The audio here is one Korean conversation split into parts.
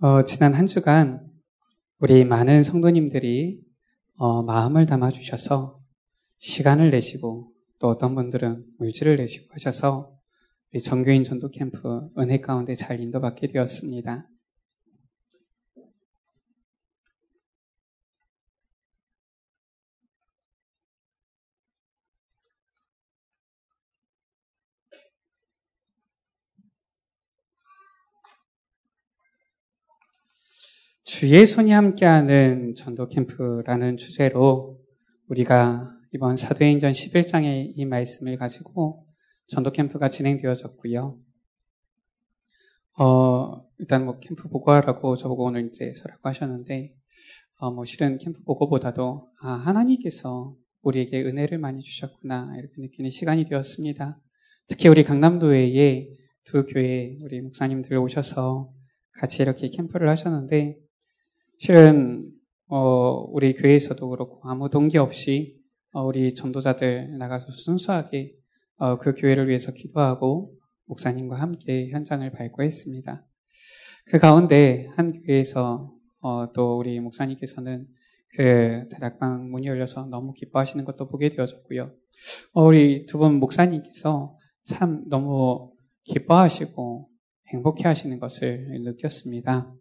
어, 지난 한 주간 우리 많은 성도님들이 어, 마음을 담아주셔서 시간을 내시고 또 어떤 분들은 물질을 내시고 하셔서 우리 정교인 전도 캠프 은혜 가운데 잘 인도받게 되었습니다. 주의 손이 함께하는 전도 캠프라는 주제로 우리가 이번 사도행전 11장의 이 말씀을 가지고 전도 캠프가 진행되어졌고요. 어, 일단 뭐 캠프 보고하라고 저보고 오늘 이제 서라고 하셨는데, 어, 뭐 실은 캠프 보고보다도, 아, 하나님께서 우리에게 은혜를 많이 주셨구나, 이렇게 느끼는 시간이 되었습니다. 특히 우리 강남도회에 두 교회 우리 목사님들 오셔서 같이 이렇게 캠프를 하셨는데, 실은 어, 우리 교회에서도 그렇고 아무 동기 없이 어, 우리 전도자들 나가서 순수하게 어, 그 교회를 위해서 기도하고 목사님과 함께 현장을 밟고 했습니다. 그 가운데 한 교회에서 어, 또 우리 목사님께서는 그 다락방 문이 열려서 너무 기뻐하시는 것도 보게 되어졌고요. 어, 우리 두 분 목사님께서 참 너무 기뻐하시고 행복해 하시는 것을 느꼈습니다.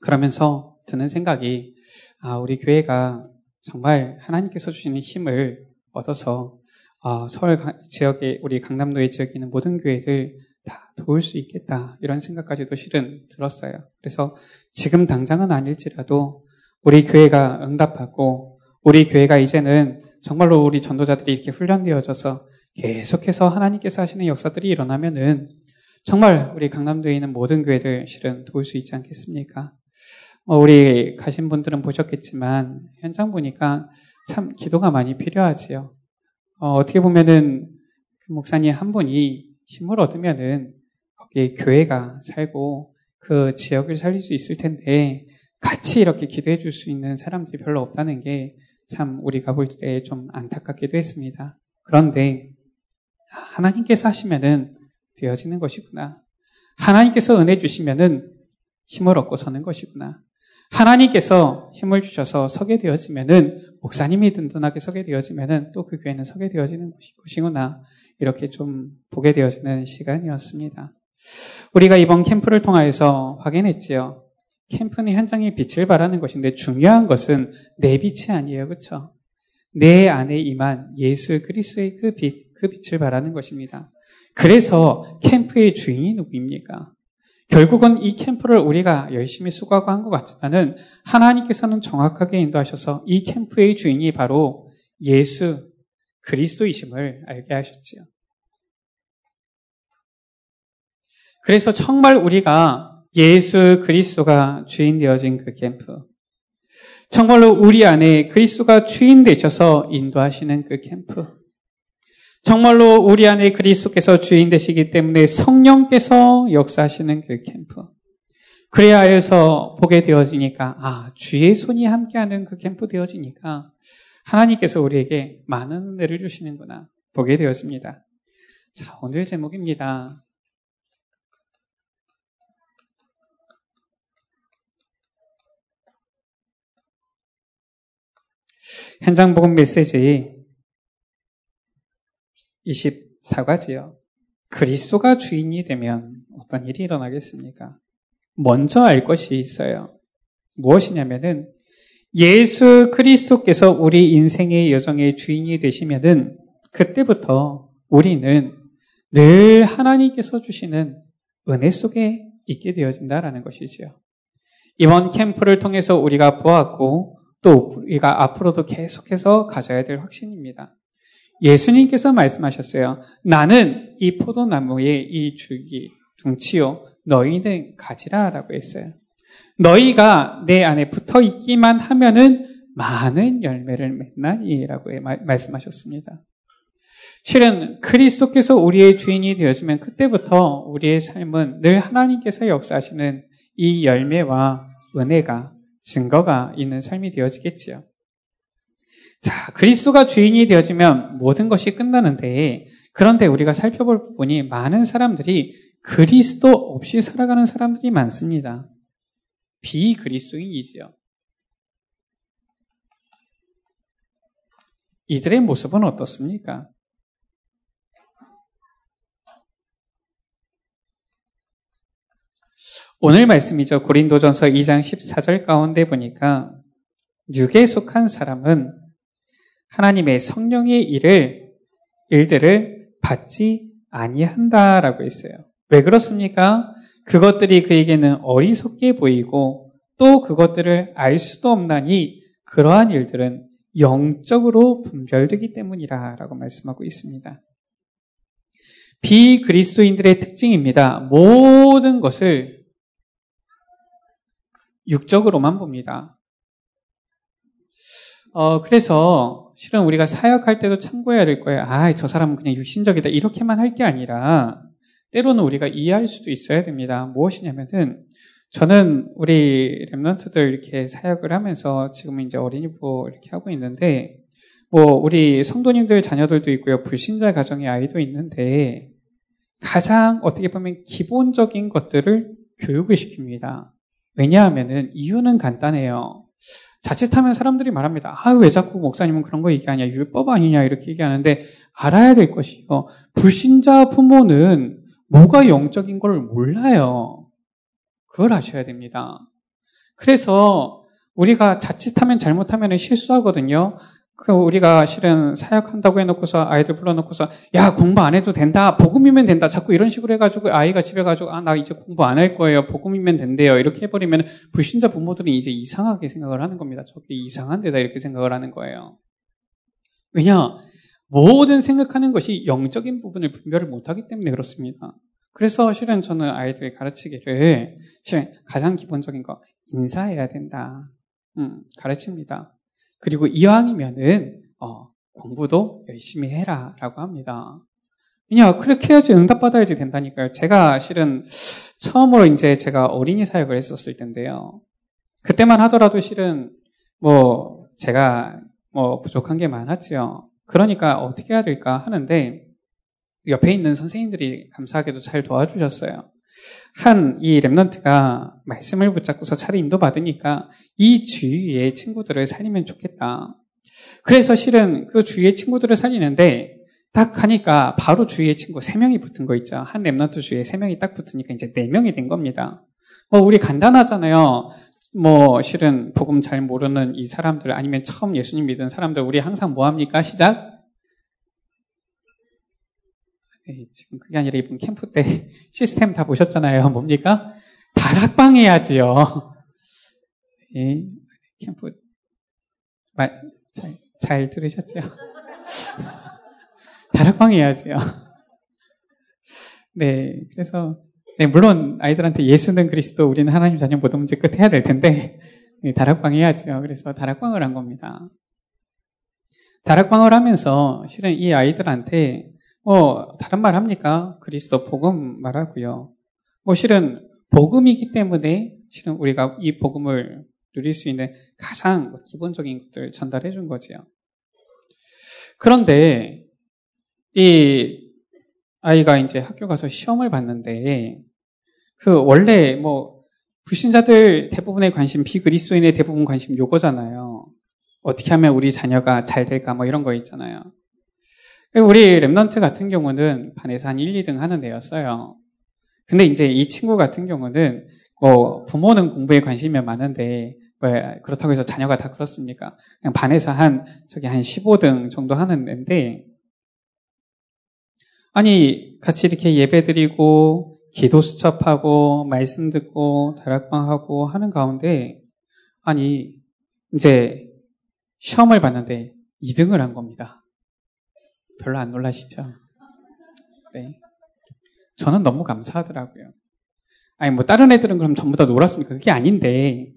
그러면서 드는 생각이 아, 우리 교회가 정말 하나님께서 주시는 힘을 얻어서 아, 서울 지역에 우리 강남도의 지역에 있는 모든 교회를 다 도울 수 있겠다 이런 생각까지도 실은 들었어요. 그래서 지금 당장은 아닐지라도 우리 교회가 응답하고 우리 교회가 이제는 정말로 우리 전도자들이 이렇게 훈련되어져서 계속해서 하나님께서 하시는 역사들이 일어나면은 정말 우리 강남도에 있는 모든 교회들 실은 도울 수 있지 않겠습니까? 어, 우리 가신 분들은 보셨겠지만 현장 보니까 참 기도가 많이 필요하지요. 어, 떻게 보면은 그 목사님 한 분이 힘을 얻으면은 거기에 교회가 살고 그 지역을 살릴 수 있을 텐데 같이 이렇게 기도해 줄 수 있는 사람들이 별로 없다는 게 참 우리가 볼 때 좀 안타깝기도 했습니다. 그런데 하나님께서 하시면은 되어지는 것이구나. 하나님께서 은혜 주시면은 힘을 얻고 서는 것이구나. 하나님께서 힘을 주셔서 서게 되어지면은 목사님이 든든하게 서게 되어지면은 또 그 교회는 서게 되어지는 것이구나 이렇게 좀 보게 되어지는 시간이었습니다. 우리가 이번 캠프를 통하여서 확인했지요. 캠프는 현장에 빛을 발하는 것인데 중요한 것은 내 빛이 아니에요, 그렇죠? 내 안에 임한 예수 그리스도의 그 빛, 그 빛을 발하는 것입니다. 그래서 캠프의 주인이 누구입니까? 결국은 이 캠프를 우리가 열심히 수고하고 한 것 같지만은 하나님께서는 정확하게 인도하셔서 이 캠프의 주인이 바로 예수 그리스도이심을 알게 하셨지요. 그래서 정말 우리가 예수 그리스도가 주인 되어진 그 캠프. 정말로 우리 안에 그리스도가 주인 되셔서 인도하시는 그 캠프. 정말로 우리 안에 그리스도께서 주인 되시기 때문에 성령께서 역사하시는 그 캠프. 그래야 해서 보게 되어지니까, 아, 주의 손이 함께하는 그 캠프 되어지니까 하나님께서 우리에게 많은 은혜를 주시는구나. 보게 되어집니다. 자, 오늘 제목입니다. 현장 복음 메시지 24가지요. 그리스도가 주인이 되면 어떤 일이 일어나겠습니까? 먼저 알 것이 있어요. 무엇이냐면은 예수 그리스도께서 우리 인생의 여정의 주인이 되시면은 그때부터 우리는 늘 하나님께서 주시는 은혜 속에 있게 되어진다라는 것이지요. 이번 캠프를 통해서 우리가 보았고 또 우리가 앞으로도 계속해서 가져야 될 확신입니다. 예수님께서 말씀하셨어요. 나는 이 포도나무의 이 줄기, 둥치요. 너희는 가지라 라고 했어요. 너희가 내 안에 붙어 있기만 하면은 많은 열매를 맺나니라고 말씀하셨습니다. 실은 그리스도께서 우리의 주인이 되어지면 그때부터 우리의 삶은 늘 하나님께서 역사하시는 이 열매와 은혜가 증거가 있는 삶이 되어지겠지요. 자, 그리스도가 주인이 되어지면 모든 것이 끝나는데 그런데 우리가 살펴볼 부분이 많은 사람들이 그리스도 없이 살아가는 사람들이 많습니다. 비그리스도인이지요. 이들의 모습은 어떻습니까? 오늘 말씀이죠. 고린도전서 2장 14절 가운데 보니까 육에 속한 사람은 하나님의 성령의 일을 일들을 받지 아니한다라고 했어요. 왜 그렇습니까? 그것들이 그에게는 어리석게 보이고 또 그것들을 알 수도 없나니 그러한 일들은 영적으로 분별되기 때문이라라고 말씀하고 있습니다. 비그리스도인들의 특징입니다. 모든 것을 육적으로만 봅니다. 어, 그래서 실은 우리가 사역할 때도 참고해야 될 거예요. 아, 저 사람은 그냥 육신적이다. 이렇게만 할 게 아니라 때로는 우리가 이해할 수도 있어야 됩니다. 무엇이냐면은 저는 우리 랩런트들 이렇게 사역을 하면서 지금 이제 어린이부 이렇게 하고 있는데 뭐 우리 성도님들 자녀들도 있고요. 불신자 가정의 아이도 있는데 가장 어떻게 보면 기본적인 것들을 교육을 시킵니다. 왜냐하면은 이유는 간단해요. 자칫하면 사람들이 말합니다. 아, 왜 자꾸 목사님은 그런 거 얘기하냐? 율법 아니냐? 이렇게 얘기하는데 알아야 될 것이요. 불신자 부모는 뭐가 영적인 걸 몰라요. 그걸 아셔야 됩니다. 그래서 우리가 자칫하면 잘못하면 실수하거든요. 그 우리가 실은 사역한다고 해놓고서 아이들 불러놓고서 야 공부 안 해도 된다. 복음이면 된다. 자꾸 이런 식으로 해가지고 아이가 집에 가지고 아 나 이제 공부 안 할 거예요. 복음이면 된대요. 이렇게 해버리면 불신자 부모들은 이제 이상하게 생각을 하는 겁니다. 저게 이상한 데다 이렇게 생각을 하는 거예요. 왜냐? 모든 생각하는 것이 영적인 부분을 분별을 못하기 때문에 그렇습니다. 그래서 실은 저는 아이들 가르치기를 실은 가장 기본적인 거 인사해야 된다. 음, 가르칩니다 그리고 이왕이면은 어, 공부도 열심히 해라라고 합니다. 왜냐 그렇게 해야지 응답 받아야지 된다니까요. 제가 실은 처음으로 이제 제가 어린이 사역을 했었을 텐데요. 그때만 하더라도 실은 뭐 제가 뭐 부족한 게 많았지요. 그러니까 어떻게 해야 될까 하는데 옆에 있는 선생님들이 감사하게도 잘 도와주셨어요. 한 이 랩런트가 말씀을 붙잡고서 차례 인도받으니까 이 주위의 친구들을 살리면 좋겠다. 그래서 실은 그 주위의 친구들을 살리는데 딱 하니까 바로 주위의 친구 3명이 붙은 거 있죠. 한 랩런트 주위에 3명이 딱 붙으니까 이제 4명이 된 겁니다. 뭐 우리 간단하잖아요. 뭐 실은 복음 잘 모르는 이 사람들 아니면 처음 예수님 믿은 사람들 우리 항상 뭐 합니까? 시작 네, 지금 그게 아니라 이번 캠프 때 시스템 다 보셨잖아요. 뭡니까? 다락방 해야지요. 네, 캠프 말, 잘, 잘 들으셨죠? 다락방 해야지요. 네, 그래서 네, 물론 아이들한테 예수는 그리스도 우리는 하나님 자녀 모든 문제 끝 해야 될 텐데 네, 다락방 해야죠. 그래서 다락방을 한 겁니다. 다락방을 하면서 실은 이 아이들한테 뭐 다른 말 합니까? 그리스도 복음 말하고요. 뭐 실은 복음이기 때문에 실은 우리가 이 복음을 누릴 수 있는 가장 기본적인 것들 전달해 준 거지요. 그런데 이 아이가 이제 학교 가서 시험을 봤는데 그 원래 뭐 불신자들 대부분의 관심 비그리스도인의 대부분 관심 요거잖아요. 어떻게 하면 우리 자녀가 잘 될까 뭐 이런 거 있잖아요. 우리 랩런트 같은 경우는 반에서 한 1, 2등 하는 애였어요. 근데 이제 이 친구 같은 경우는 뭐 부모는 공부에 관심이 많은데 왜 그렇다고 해서 자녀가 다 그렇습니까? 그냥 반에서 한 저기 한 15등 정도 하는 애인데 아니 같이 이렇게 예배 드리고 기도 수첩하고 말씀 듣고 다락방 하고 하는 가운데 아니 이제 시험을 봤는데 2등을 한 겁니다. 별로 안 놀라시죠? 네. 저는 너무 감사하더라고요. 아니, 뭐, 다른 애들은 그럼 전부 다 놀았습니까? 그게 아닌데,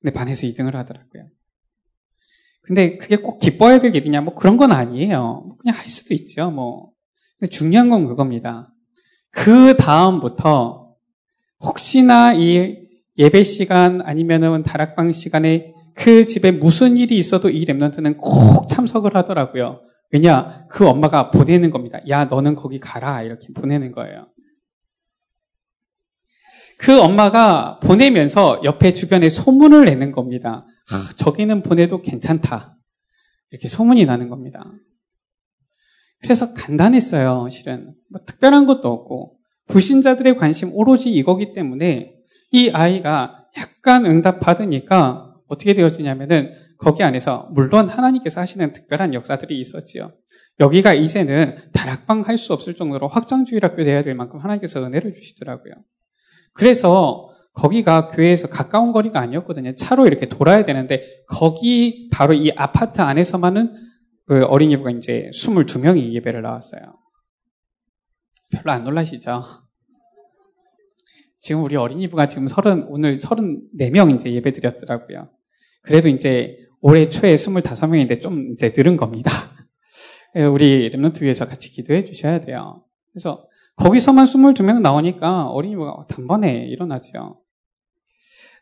근데 반에서 2등을 하더라고요. 근데 그게 꼭 기뻐야 될 일이냐? 뭐 그런 건 아니에요. 뭐 그냥 할 수도 있죠, 뭐. 근데 중요한 건 그겁니다. 그 다음부터 혹시나 이 예배 시간 아니면은 다락방 시간에 그 집에 무슨 일이 있어도 이 랩런트는 꼭 참석을 하더라고요. 왜냐? 그 엄마가 보내는 겁니다. 야, 너는 거기 가라. 이렇게 보내는 거예요. 그 엄마가 보내면서 옆에 주변에 소문을 내는 겁니다. 아, 저기는 보내도 괜찮다. 이렇게 소문이 나는 겁니다. 그래서 간단했어요, 실은. 뭐 특별한 것도 없고, 불신자들의 관심 오로지 이거기 때문에 이 아이가 약간 응답 받으니까 어떻게 되어지냐면은 거기 안에서 물론 하나님께서 하시는 특별한 역사들이 있었지요. 여기가 이제는 다락방 할 수 없을 정도로 확장주의 학교 돼야 될 만큼 하나님께서 은혜를 주시더라고요. 그래서 거기가 교회에서 가까운 거리가 아니었거든요. 차로 이렇게 돌아야 되는데 거기 바로 이 아파트 안에서만은 그 어린이부가 이제 22명이 예배를 나왔어요. 별로 안 놀라시죠? 지금 우리 어린이부가 지금 30, 오늘 34명 이제 예배 드렸더라고요. 그래도 이제 올해 초에 25명인데 좀 이제 늘은 겁니다. 우리 랩런트 위해서 같이 기도해 주셔야 돼요. 그래서 거기서만 22명 나오니까 어린이부가 단번에 일어나죠.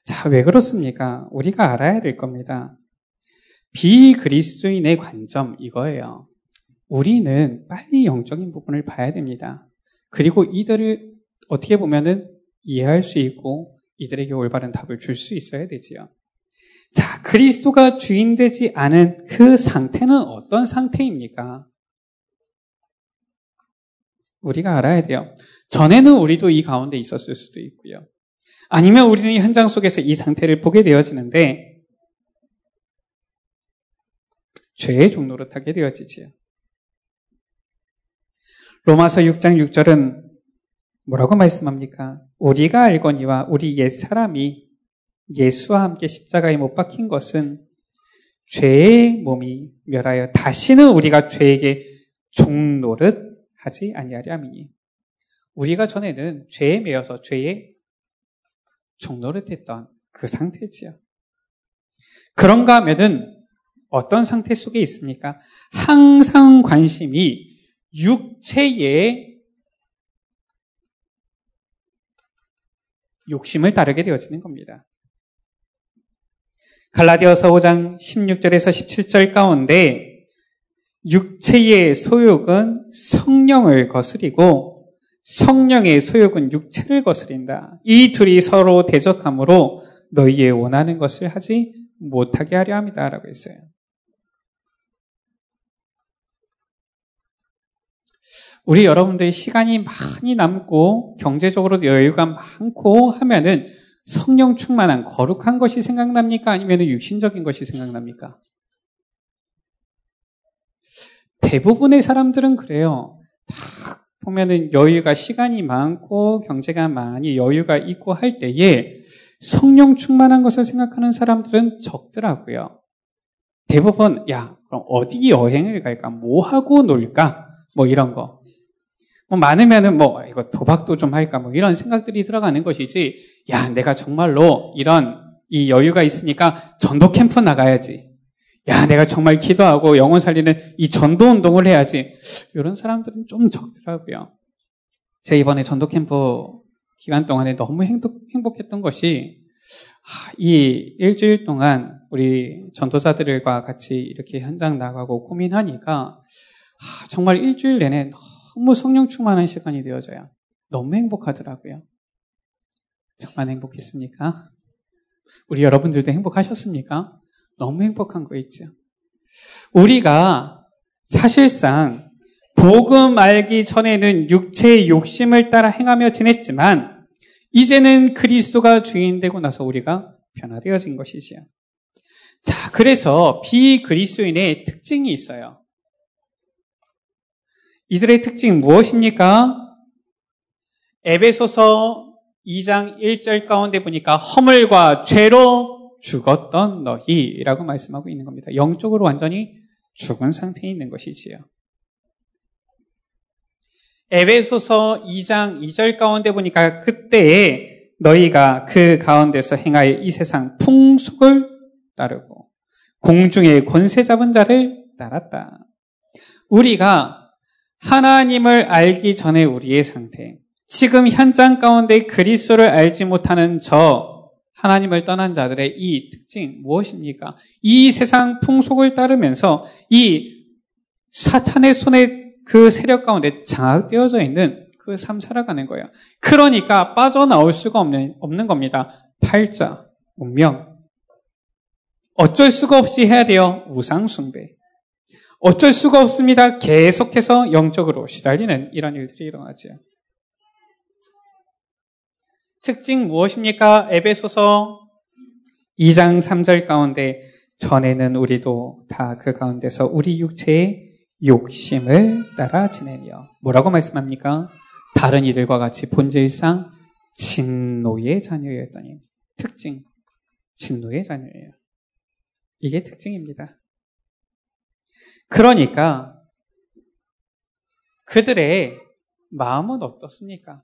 자, 왜 그렇습니까? 우리가 알아야 될 겁니다. 비그리스도인의 관점 이거예요. 우리는 빨리 영적인 부분을 봐야 됩니다. 그리고 이들을 어떻게 보면은 이해할 수 있고 이들에게 올바른 답을 줄 수 있어야 되지요. 자, 그리스도가 주인 되지 않은 그 상태는 어떤 상태입니까? 우리가 알아야 돼요. 전에는 우리도 이 가운데 있었을 수도 있고요. 아니면 우리는 현장 속에서 이 상태를 보게 되어지는데 죄의 종로로 타게 되어지지요. 로마서 6장 6절은 뭐라고 말씀합니까? 우리가 알거니와 우리 옛 사람이 예수와 함께 십자가에 못 박힌 것은 죄의 몸이 멸하여 다시는 우리가 죄에게 종노릇 하지 아니하려 함이니 우리가 전에는 죄에 매여서 죄에 종노릇했던 그 상태지요. 그런가 하면은 어떤 상태 속에 있습니까? 항상 관심이 육체의 욕심을 따르게 되어지는 겁니다. 갈라디아서 5장 16절에서 17절 가운데 육체의 소욕은 성령을 거스리고 성령의 소욕은 육체를 거스린다. 이 둘이 서로 대적함으로 너희의 원하는 것을 하지 못하게 하려 합니다. 라고 했어요. 우리 여러분들이 시간이 많이 남고 경제적으로 여유가 많고 하면은 성령 충만한 거룩한 것이 생각납니까? 아니면 육신적인 것이 생각납니까? 대부분의 사람들은 그래요. 딱 보면은 여유가 시간이 많고 경제가 많이 여유가 있고 할 때에 성령 충만한 것을 생각하는 사람들은 적더라고요. 대부분 야 그럼 어디 여행을 갈까? 뭐 하고 놀까? 뭐 이런 거. 뭐 많으면은 뭐 이거 도박도 좀 할까 뭐 이런 생각들이 들어가는 것이지 야 내가 정말로 이런 이 여유가 있으니까 전도 캠프 나가야지. 야 내가 정말 기도하고 영혼 살리는 이 전도 운동을 해야지. 이런 사람들은 좀 적더라고요. 제가 이번에 전도 캠프 기간 동안에 너무 행복, 행복했던 것이 이 일주일 동안 우리 전도자들과 같이 이렇게 현장 나가고 고민하니까 정말 일주일 내내 너무 성령 충만한 시간이 되어져요. 너무 행복하더라고요. 정말 행복했습니까? 우리 여러분들도 행복하셨습니까? 너무 행복한 거 있죠. 우리가 사실상 복음 알기 전에는 육체의 욕심을 따라 행하며 지냈지만 이제는 그리스도가 주인 되고 나서 우리가 변화되어진 것이지요. 자, 그래서 비그리스도인의 특징이 있어요. 이들의 특징 무엇입니까? 에베소서 2장 1절 가운데 보니까 허물과 죄로 죽었던 너희라고 말씀하고 있는 겁니다. 영적으로 완전히 죽은 상태에 있는 것이지요. 에베소서 2장 2절 가운데 보니까 그때에 너희가 그 가운데서 행하여 이 세상 풍속을 따르고 공중의 권세 잡은 자를 따랐다. 우리가 하나님을 알기 전에 우리의 상태, 지금 현장 가운데 그리스도를 알지 못하는 저 하나님을 떠난 자들의 이 특징 무엇입니까? 이 세상 풍속을 따르면서 이 사탄의 손에 그 세력 가운데 장악되어져 있는 그그삶 살아가는 거예요. 그러니까 빠져나올 수가 없는, 없는 겁니다. 팔자, 운명. 어쩔 수가 없이 해야 돼요. 우상숭배. 어쩔 수가 없습니다. 계속해서 영적으로 시달리는 이런 일들이 일어나죠. 특징 무엇입니까? 에베소서 2장 3절 가운데 전에는 우리도 다 그 가운데서 우리 육체의 욕심을 따라 지내며 뭐라고 말씀합니까? 다른 이들과 같이 본질상 진노의 자녀였더니 특징 진노의 자녀예요. 이게 특징입니다. 그러니까 그들의 마음은 어떻습니까?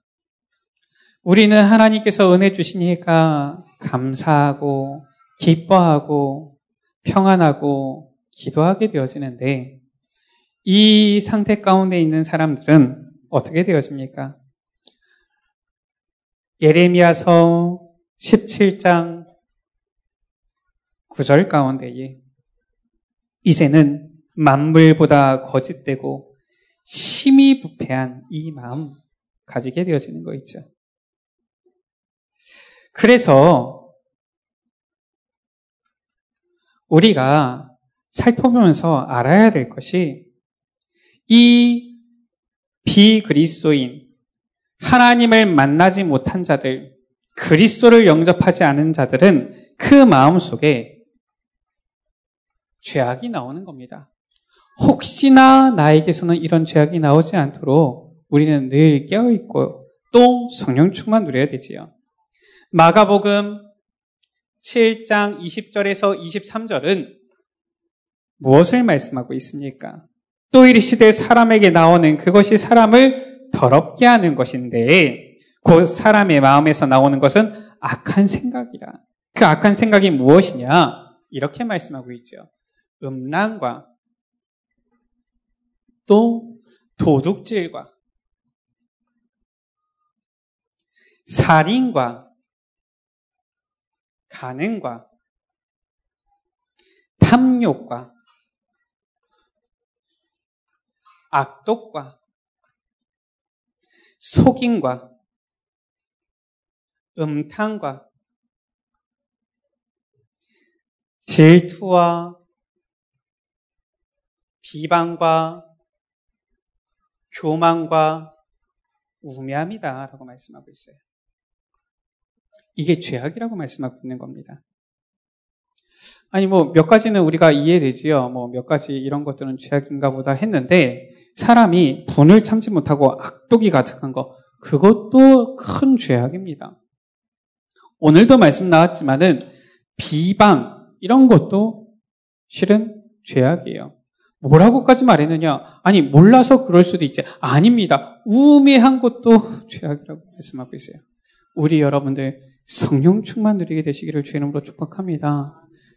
우리는 하나님께서 은혜 주시니까 감사하고 기뻐하고 평안하고 기도하게 되어지는데 이 상태 가운데 있는 사람들은 어떻게 되어집니까? 예레미야서 17장 9절 가운데에 이제는 만물보다 거짓되고 심히 부패한 이 마음 가지게 되어지는 거 있죠. 그래서 우리가 살펴보면서 알아야 될 것이 이 비그리스도인 하나님을 만나지 못한 자들, 그리스도를 영접하지 않은 자들은 그 마음 속에 죄악이 나오는 겁니다. 혹시나 나에게서는 이런 죄악이 나오지 않도록 우리는 늘 깨어있고 또 성령 충만 누려야 되지요. 마가복음 7장 20절에서 23절은 무엇을 말씀하고 있습니까? 또 이르시되 사람에게 나오는 그것이 사람을 더럽게 하는 것인데 곧 사람의 마음에서 나오는 것은 악한 생각이라. 그 악한 생각이 무엇이냐? 이렇게 말씀하고 있죠. 음란과 또 도둑질과 살인과 간행과 탐욕과 악독과 속임과 음탕과 질투와 비방과 교만과 우매함이다 라고 말씀하고 있어요. 이게 죄악이라고 말씀하고 있는 겁니다. 아니 뭐 몇 가지는 우리가 이해되지요. 뭐 몇 가지 이런 것들은 죄악인가 보다 했는데 사람이 분을 참지 못하고 악독이 가득한 거, 그것도 큰 죄악입니다. 오늘도 말씀 나왔지만은 비방, 이런 것도 실은 죄악이에요. 뭐라고까지 말했느냐? 아니, 몰라서 그럴 수도 있지. 아닙니다. 우매한 것도 죄악이라고 말씀하고 있어요. 우리 여러분들 성령 충만 누리게 되시기를 주님으로 축복합니다.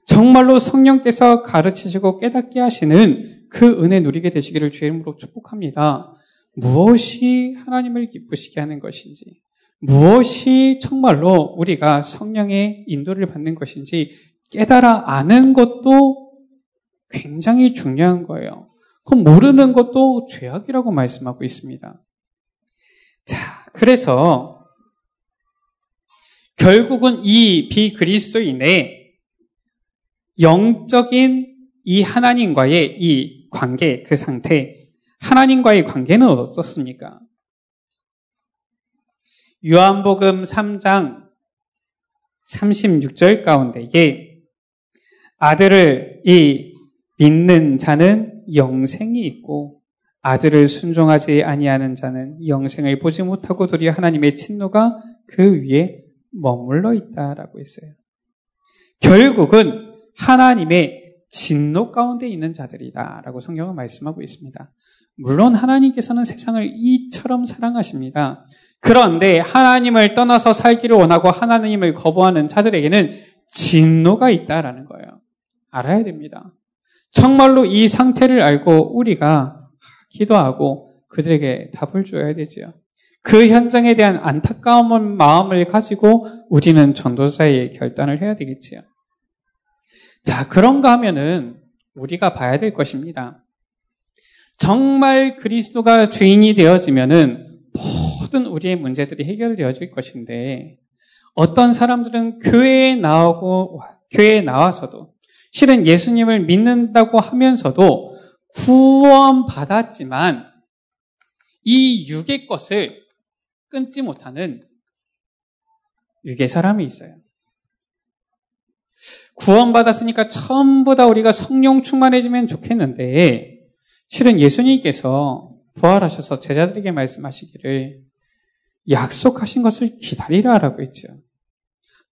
정말로 성령께서 가르치시고 깨닫게 하시는 그 은혜 누리게 되시기를 주의 이름으로 축복합니다. 무엇이 하나님을 기쁘시게 하는 것인지, 무엇이 정말로 우리가 성령의 인도를 받는 것인지 깨달아 아는 것도 굉장히 중요한 거예요. 그럼 모르는 것도 죄악이라고 말씀하고 있습니다. 자, 그래서 결국은 이 비그리스도인의 영적인 이 하나님과의 이 관계, 그 상태, 하나님과의 관계는 어떻습니까? 요한복음 3장 36절 가운데에 아들을 이 믿는 자는 영생이 있고 아들을 순종하지 아니하는 자는 영생을 보지 못하고 도리어 하나님의 친노가 그 위에 머물러 있다라고 했어요. 결국은 하나님의 진노 가운데 있는 자들이다라고 성경은 말씀하고 있습니다. 물론 하나님께서는 세상을 이처럼 사랑하십니다. 그런데 하나님을 떠나서 살기를 원하고 하나님을 거부하는 자들에게는 진노가 있다라는 거예요. 알아야 됩니다. 정말로 이 상태를 알고 우리가 기도하고 그들에게 답을 줘야 되지요. 그 현장에 대한 안타까운 마음을 가지고 우리는 전도자의 결단을 해야 되겠지요. 자, 그런가 하면은 우리가 봐야 될 것입니다. 정말 그리스도가 주인이 되어지면은 모든 우리의 문제들이 해결되어질 것인데 어떤 사람들은 교회에 나오고 교회에 나와서도 실은 예수님을 믿는다고 하면서도 구원 받았지만 이 육의 것을 끊지 못하는 육의 사람이 있어요. 구원받았으니까 전부 다 우리가 성령 충만해지면 좋겠는데 실은 예수님께서 부활하셔서 제자들에게 말씀하시기를 약속하신 것을 기다리라라고 했죠.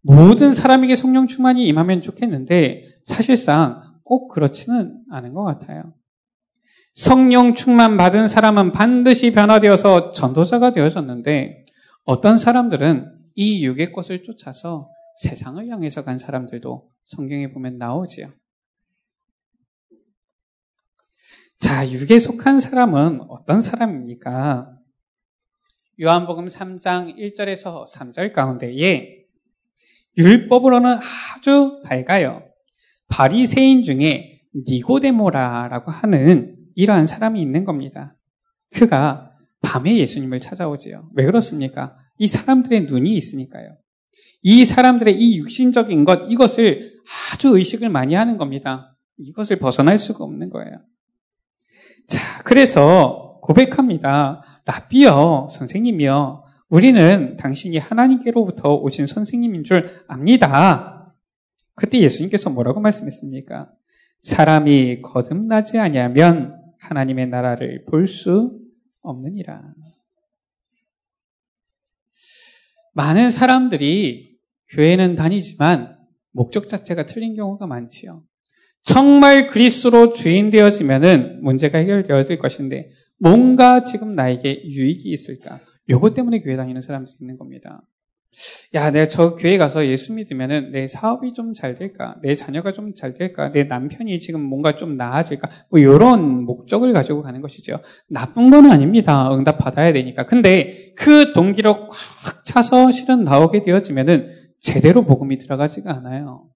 모든 사람에게 성령 충만이 임하면 좋겠는데 사실상 꼭 그렇지는 않은 것 같아요. 성령 충만 받은 사람은 반드시 변화되어서 전도자가 되어졌는데 어떤 사람들은 이 육의 것을 쫓아서 세상을 향해서 간 사람들도 성경에 보면 나오지요. 자, 육에 속한 사람은 어떤 사람입니까? 요한복음 3장 1절에서 3절 가운데에 율법으로는 아주 밝아요. 바리새인 중에 니고데모라라고 하는 이러한 사람이 있는 겁니다. 그가 밤에 예수님을 찾아오지요. 왜 그렇습니까? 이 사람들의 눈이 있으니까요. 이 사람들의 이 육신적인 것, 이것을 아주 의식을 많이 하는 겁니다. 이것을 벗어날 수가 없는 거예요. 자, 그래서 고백합니다. 라비여, 선생님이여, 우리는 당신이 하나님께로부터 오신 선생님인 줄 압니다. 그때 예수님께서 뭐라고 말씀했습니까? 사람이 거듭나지 아니하면 하나님의 나라를 볼 수 없느니라. 많은 사람들이 교회는 다니지만 목적 자체가 틀린 경우가 많지요. 정말 그리스로 주인 되어지면은 문제가 해결되어질 것인데 뭔가 지금 나에게 유익이 있을까? 요것 때문에 교회 다니는 사람들이 있는 겁니다. 야, 내가 저 교회 가서 예수 믿으면은 내 사업이 좀 잘 될까? 내 자녀가 좀 잘 될까? 내 남편이 지금 뭔가 좀 나아질까? 뭐 이런 목적을 가지고 가는 것이죠. 나쁜 건 아닙니다. 응답 받아야 되니까. 근데 그 동기로 꽉 차서 실은 나오게 되어지면은 제대로 복음이 들어가지가 않아요.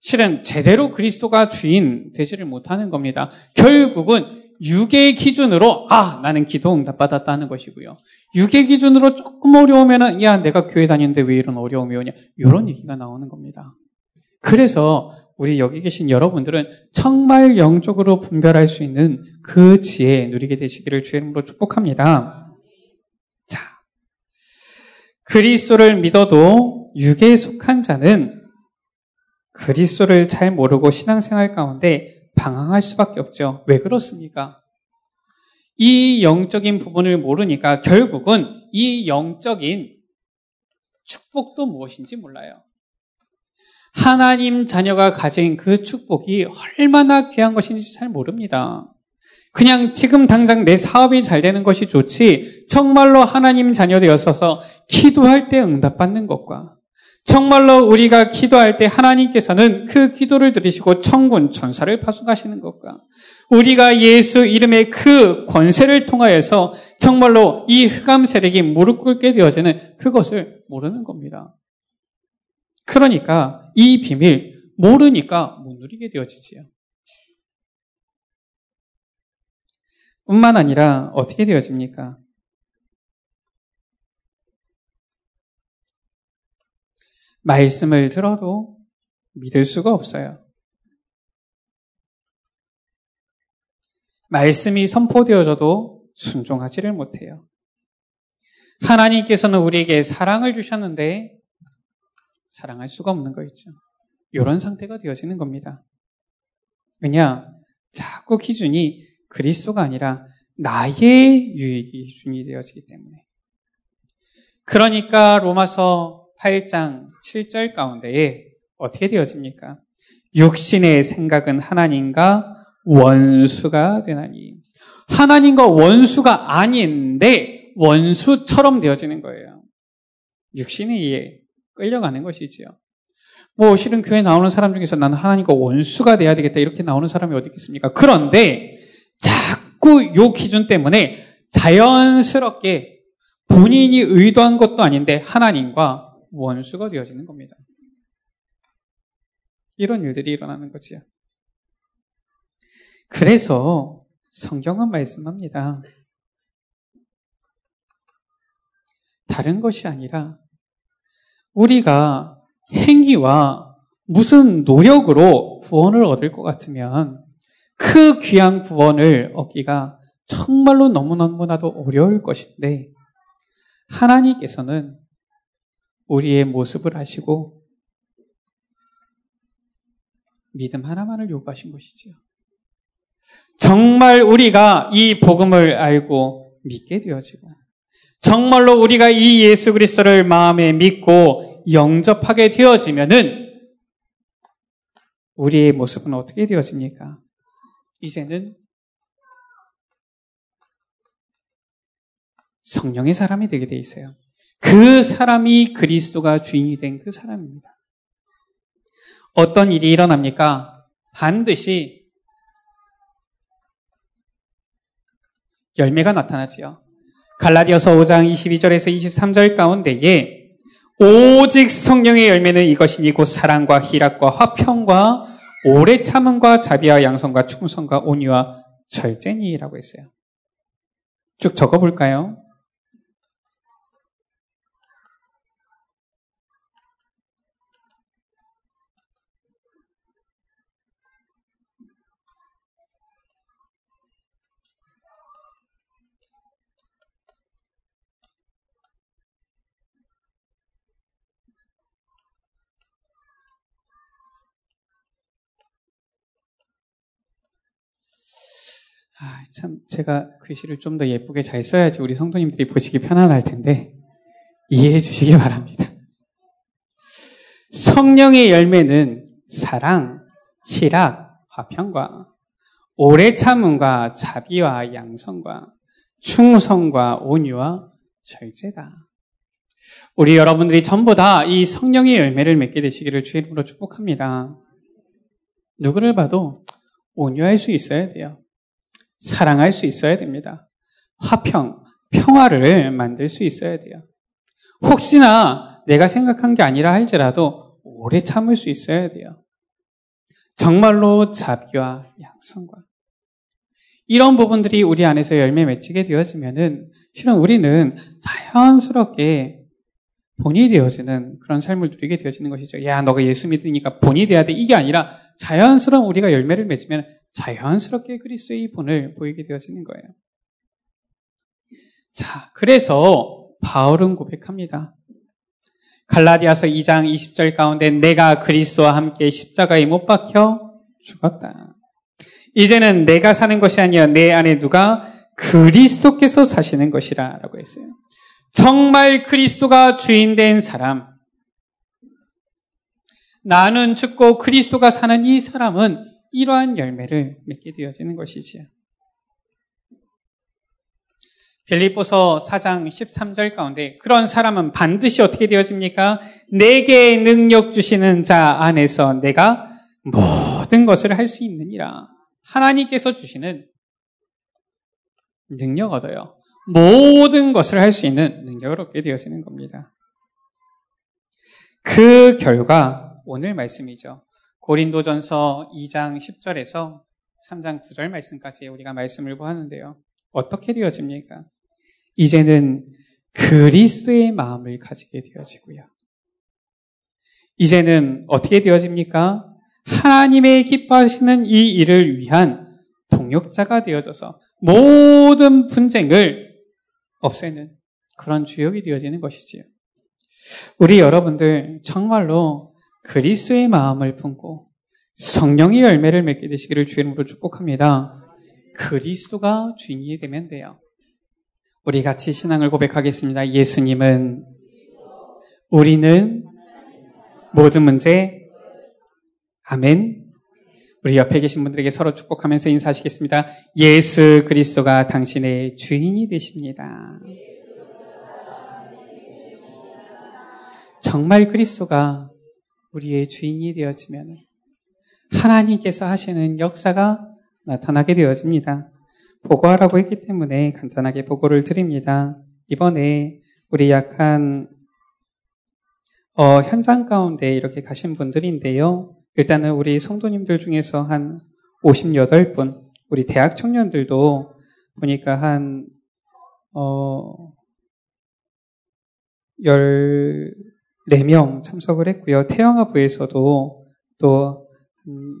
실은 제대로 그리스도가 주인 되지를 못하는 겁니다. 결국은 육의 기준으로 아 나는 기도 응답 받았다는 것이고요. 육의 기준으로 조금 어려우면은 야 내가 교회 다니는데 왜 이런 어려움이 오냐 이런 얘기가 나오는 겁니다. 그래서 우리 여기 계신 여러분들은 정말 영적으로 분별할 수 있는 그 지혜 누리게 되시기를 주의 이름으로 축복합니다. 자, 그리스도를 믿어도 육에 속한 자는 그리스도를 잘 모르고 신앙생활 가운데 방황할 수밖에 없죠. 왜 그렇습니까? 이 영적인 부분을 모르니까 결국은 이 영적인 축복도 무엇인지 몰라요. 하나님 자녀가 가진 그 축복이 얼마나 귀한 것인지 잘 모릅니다. 그냥 지금 당장 내 사업이 잘 되는 것이 좋지, 정말로 하나님 자녀 되어서 기도할 때 응답받는 것과 정말로 우리가 기도할 때 하나님께서는 그 기도를 들으시고 천군 천사를 파송하시는 것과 우리가 예수 이름의 그 권세를 통하여서 정말로 이 흑암 세력이 무릎 꿇게 되어지는 그것을 모르는 겁니다. 그러니까 이 비밀 모르니까 못 누리게 되어지지요. 뿐만 아니라 어떻게 되어집니까? 말씀을 들어도 믿을 수가 없어요. 말씀이 선포되어져도 순종하지를 못해요. 하나님께서는 우리에게 사랑을 주셨는데 사랑할 수가 없는 거 있죠. 이런 상태가 되어지는 겁니다. 왜냐? 자꾸 기준이 그리스도가 아니라 나의 유익이 기준이 되어지기 때문에. 그러니까 로마서 8장 7절 가운데에 어떻게 되어집니까? 육신의 생각은 하나님과 원수가 되나니. 하나님과 원수가 아닌데 원수처럼 되어지는 거예요. 육신에 의해 끌려가는 것이지요. 뭐 실은 교회 나오는 사람 중에서 나는 하나님과 원수가 돼야 되겠다 이렇게 나오는 사람이 어디 있겠습니까? 그런데 자꾸 요 기준 때문에 자연스럽게 본인이 의도한 것도 아닌데 하나님과 원수가 되어지는 겁니다. 이런 일들이 일어나는 거지요. 그래서 성경은 말씀합니다. 다른 것이 아니라 우리가 행위와 무슨 노력으로 구원을 얻을 것 같으면 그 귀한 구원을 얻기가 정말로 너무너무나도 어려울 것인데 하나님께서는 우리의 모습을 아시고 믿음 하나만을 요구하신 것이지요. 정말 우리가 이 복음을 알고 믿게 되어지고 정말로 우리가 이 예수 그리스도를 마음에 믿고 영접하게 되어지면은 우리의 모습은 어떻게 되어집니까? 이제는 성령의 사람이 되게 돼 있어요. 그 사람이 그리스도가 주인이 된 그 사람입니다. 어떤 일이 일어납니까? 반드시 열매가 나타나지요. 갈라디아서 5장 22절에서 23절 가운데에 오직 성령의 열매는 이것이니 곧 사랑과 희락과 화평과 오래 참음과 자비와 양성과 충성과 온유와 절제니라고 했어요. 쭉 적어 볼까요? 아, 참, 제가 글씨를 좀 더 예쁘게 잘 써야지 우리 성도님들이 보시기 편안할 텐데, 이해해 주시기 바랍니다. 성령의 열매는 사랑, 희락, 화평과 오래 참음과 자비와 양성과 충성과 온유와 절제다. 우리 여러분들이 전부 다 이 성령의 열매를 맺게 되시기를 주의 이름으로 축복합니다. 누구를 봐도 온유할 수 있어야 돼요. 사랑할 수 있어야 됩니다. 화평, 평화를 만들 수 있어야 돼요. 혹시나 내가 생각한 게 아니라 할지라도 오래 참을 수 있어야 돼요. 정말로 자비와 양성과 이런 부분들이 우리 안에서 열매 맺히게 되어지면은 실은 우리는 자연스럽게 본이 되어지는 그런 삶을 누리게 되어지는 것이죠. 야, 너가 예수 믿으니까 본이 돼야 돼. 이게 아니라 자연스러운 우리가 열매를 맺으면 자연스럽게 그리스도의 본을 보이게 되어지는 거예요. 자, 그래서 바울은 고백합니다. 갈라디아서 2장 20절 가운데 내가 그리스도와 함께 십자가에 못 박혀 죽었다. 이제는 내가 사는 것이 아니라 내 안에 누가 그리스도께서 사시는 것이라라고 했어요. 정말 그리스도가 주인 된 사람. 나는 죽고 그리스도가 사는 이 사람은 이러한 열매를 맺게 되어지는 것이지요. 빌립보서 4장 13절 가운데 그런 사람은 반드시 어떻게 되어집니까? 내게 능력 주시는 자 안에서 내가 모든 것을 할 수 있느니라. 하나님께서 주시는 능력 얻어요. 모든 것을 할 수 있는 능력을 얻게 되어지는 겁니다. 그 결과 오늘 말씀이죠. 고린도전서 2장 10절에서 3장 9절 말씀까지 우리가 말씀을 보았는데요. 어떻게 되어집니까? 이제는 그리스도의 마음을 가지게 되어지고요. 이제는 어떻게 되어집니까? 하나님의 기뻐하시는 이 일을 위한 동역자가 되어져서 모든 분쟁을 없애는 그런 주역이 되어지는 것이지요. 우리 여러분들 정말로 그리스의 마음을 품고 성령의 열매를 맺게 되시기를 주의 이름으로 축복합니다. 그리스도가 주인이 되면 돼요. 우리 같이 신앙을 고백하겠습니다. 예수님은 우리는 모든 문제 아멘. 우리 옆에 계신 분들에게 서로 축복하면서 인사하시겠습니다. 예수 그리스도가 당신의 주인이 되십니다. 정말 그리스도가 우리의 주인이 되어지면 하나님께서 하시는 역사가 나타나게 되어집니다. 보고하라고 했기 때문에 간단하게 보고를 드립니다. 이번에 우리 약한 어, 현장 가운데 이렇게 가신 분들인데요. 일단은 우리 성도님들 중에서 한 58분, 우리 대학 청년들도 보니까 한, 어, 14명 참석을 했고요. 태영아부에서도 또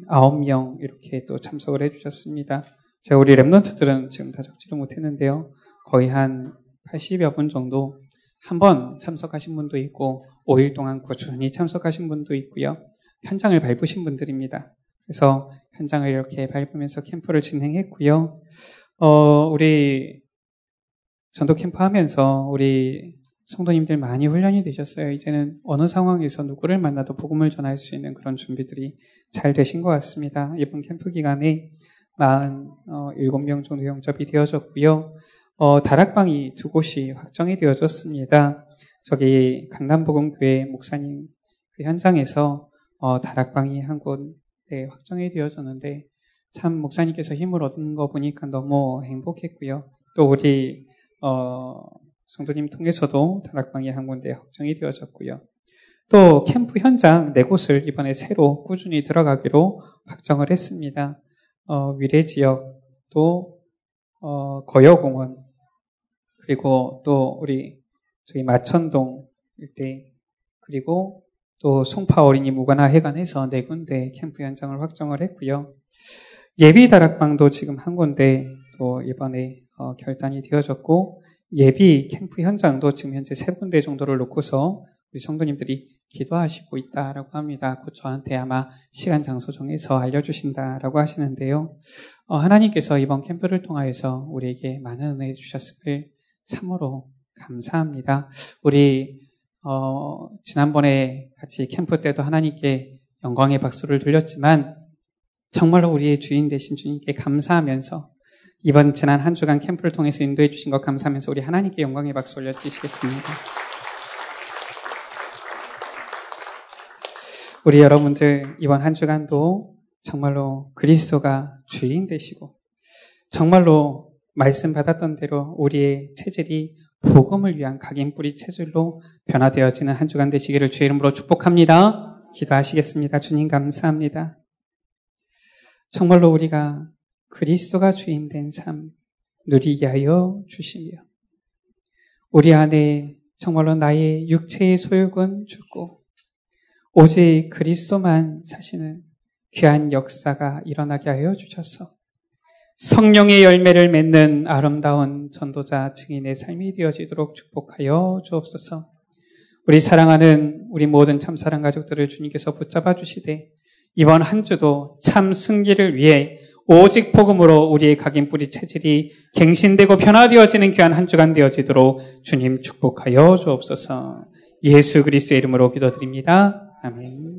9명 이렇게 또 참석을 해주셨습니다. 제가 우리 랩런트들은 지금 다 적지를 못했는데요. 거의 한 80여 분 정도 한 번 참석하신 분도 있고 5일 동안 꾸준히 참석하신 분도 있고요. 현장을 밟으신 분들입니다. 그래서 현장을 이렇게 밟으면서 캠프를 진행했고요. 어, 우리 전도 캠프 하면서 우리 성도님들 많이 훈련이 되셨어요. 이제는 어느 상황에서 누구를 만나도 복음을 전할 수 있는 그런 준비들이 잘 되신 것 같습니다. 이번 캠프 기간에 47명 어, 정도 영접이 되어졌고요. 어, 다락방이 두 곳이 확정이 되어졌습니다. 저기 강남복음교회 목사님 그 현장에서 어, 다락방이 한 곳에 확정이 되어졌는데 참 목사님께서 힘을 얻은 거 보니까 너무 행복했고요. 또 우리 어, 성도님 통해서도 다락방이 한 군데 확정이 되어졌고요. 또 캠프 현장 네 곳을 이번에 새로 꾸준히 들어가기로 확정을 했습니다. 어, 위례 지역 또 어, 거여공원 그리고 또 우리 저희 마천동 일대 그리고 또 송파 어린이 무관화 회관에서 네 군데 캠프 현장을 확정을 했고요. 예비 다락방도 지금 한 군데 또 이번에 어, 결단이 되어졌고 예비 캠프 현장도 지금 현재 세 군데 정도를 놓고서 우리 성도님들이 기도하시고 있다라고 합니다. 곧 저한테 아마 시간 장소 정해서 알려주신다라고 하시는데요. 어, 하나님께서 이번 캠프를 통하여서 우리에게 많은 은혜 주셨음을 참으로 감사합니다. 우리 어, 지난번에 같이 캠프 때도 하나님께 영광의 박수를 돌렸지만 정말로 우리의 주인 되신 주님께 감사하면서 이번 지난 한 주간 캠프를 통해서 인도해 주신 것 감사하면서 우리 하나님께 영광의 박수 올려드리시겠습니다. 우리 여러분들 이번 한 주간도 정말로 그리스도가 주인 되시고 정말로 말씀 받았던 대로 우리의 체질이 복음을 위한 각인 뿌리 체질로 변화되어지는 한 주간 되시기를 주의 이름으로 축복합니다. 기도하시겠습니다. 주님 감사합니다. 정말로 우리가 그리스도가 주인 된 삶 누리게 하여 주시며 우리 안에 정말로 나의 육체의 소욕은 죽고 오직 그리스도만 사시는 귀한 역사가 일어나게 하여 주셔서 성령의 열매를 맺는 아름다운 전도자 증인의 삶이 되어지도록 축복하여 주옵소서. 우리 사랑하는 우리 모든 참사랑 가족들을 주님께서 붙잡아 주시되 이번 한 주도 참 승리를 위해 오직 복음으로 우리의 각인 뿌리 체질이 갱신되고 변화되어지는 귀한 한 주간 되어지도록 주님 축복하여 주옵소서. 예수 그리스도의 이름으로 기도드립니다. 아멘.